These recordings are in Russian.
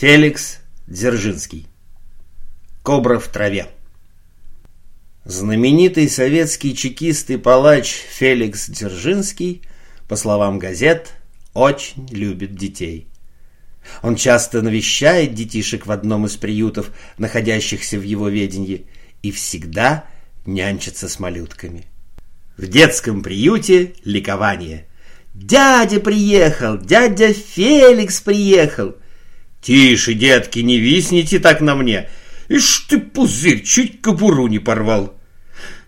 Феликс Дзержинский. Кобра в траве. Знаменитый советский чекист и палач Феликс Дзержинский, по словам газет, очень любит детей. Он часто навещает детишек в одном из приютов, находящихся в его ведении, и всегда нянчится с малютками. В детском приюте ликование. «Дядя приехал! Дядя Феликс приехал!» «Тише, детки, не висните так на мне! Ишь ты, пузырь, чуть кобуру не порвал!»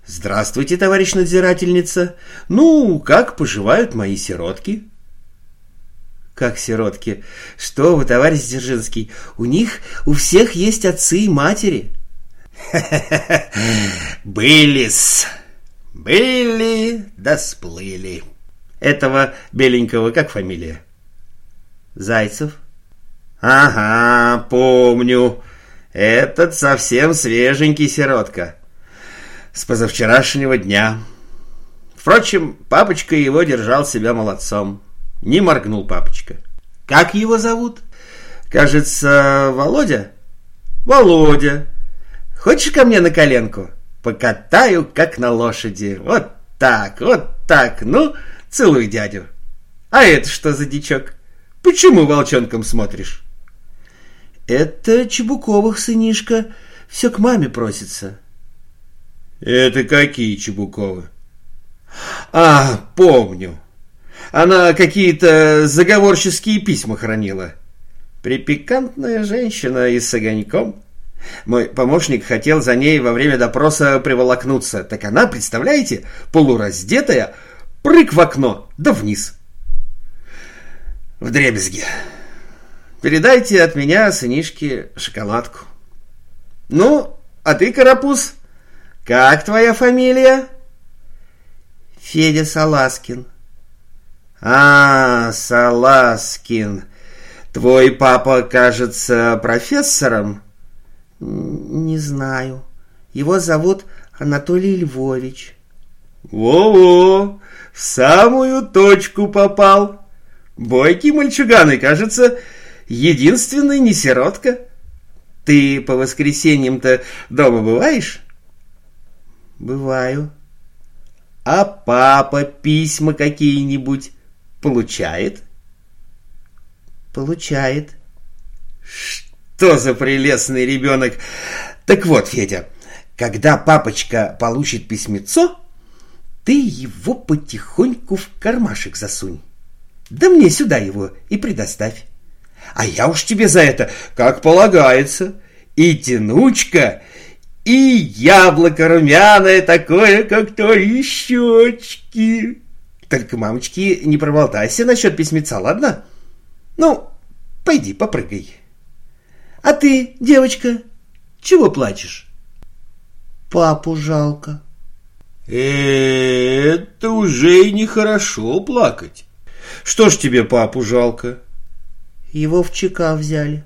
«Здравствуйте, товарищ надзирательница! Ну, как поживают мои сиротки?» «Как сиротки? Что вы, товарищ Дзержинский, у них у всех есть отцы и матери!» «Были-с! Были да сплыли!» Этого беленького как фамилия? Зайцев? Ага, помню. Этот совсем свеженький сиротка. С позавчерашнего дня. Впрочем, папочка его держал себя молодцом. Не моргнул папочка. Как его зовут? Кажется, Володя? Володя. Хочешь ко мне на коленку? Покатаю, как на лошади. Вот так, вот так. Ну, целуй дядю. А это что за дичок? Почему волчонком смотришь? Это Чебуковых сынишка. Все к маме просится. Это какие Чебуковы? А, помню. Она какие-то заговорческие письма хранила. Припикантная женщина и с огоньком. Мой помощник хотел за ней во время допроса приволокнуться. Так она, представляете, полураздетая, прыг в окно, да вниз. В дребезге. Передайте от меня, сынишке, шоколадку. Ну, а ты, Карапуз, как твоя фамилия? Федя Саласкин. А, Саласкин. Твой папа, кажется, профессором? Не знаю. Его зовут Анатолий Львович. Во-во, в самую точку попал. Бойкий мальчуган и, кажется, единственный не сиротка. Ты по воскресеньям-то дома бываешь? Бываю. А папа письма какие-нибудь получает? Получает. Что за прелестный ребенок! Так вот, Федя, когда папочка получит письмецо, ты его потихоньку в кармашек засунь. Да мне сюда его и предоставь. А я уж тебе за это, как полагается, и тянучка, и яблоко румяное такое, как твои щечки. Только, мамочки, не проболтайся насчет письмеца, ладно? Ну, пойди, попрыгай. А ты, девочка, чего плачешь? Папу жалко. Это уже и нехорошо плакать. Что ж тебе папу жалко? Его в ЧК взяли.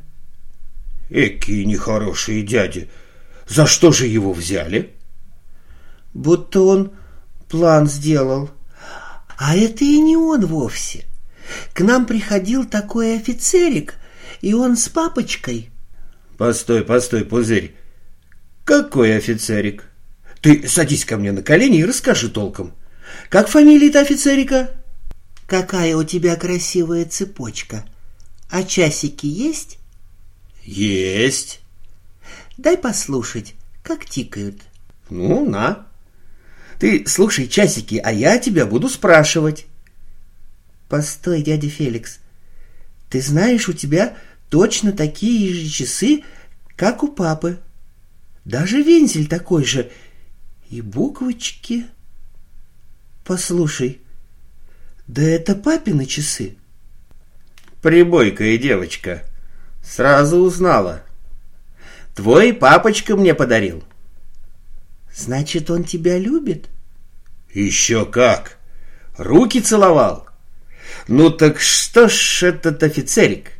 Экие нехорошие дяди. За что же его взяли? Будто он план сделал. А это и не он вовсе. К нам приходил такой офицерик, и он с папочкой. Постой, постой, пузырь. Какой офицерик? Ты садись ко мне на колени и расскажи толком. Как фамилия-то офицерика? Какая у тебя красивая цепочка. А часики есть? Есть. Дай послушать, как тикают. Ну, на. Ты слушай часики, а я тебя буду спрашивать. Постой, дядя Феликс. Ты знаешь, у тебя точно такие же часы, как у папы. Даже вензель такой же — и буквочки. Послушай, да это папины часы. Прибойкая девочка. Сразу узнала. Твой папочка мне подарил. Значит, он тебя любит? Еще как. Руки целовал. Ну так что ж этот офицерик?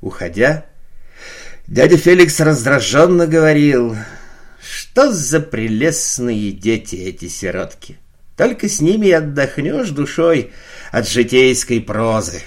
Уходя, дядя Феликс раздраженно говорил... Что за прелестные дети эти сиротки! Только с ними и отдохнешь душой от житейской прозы.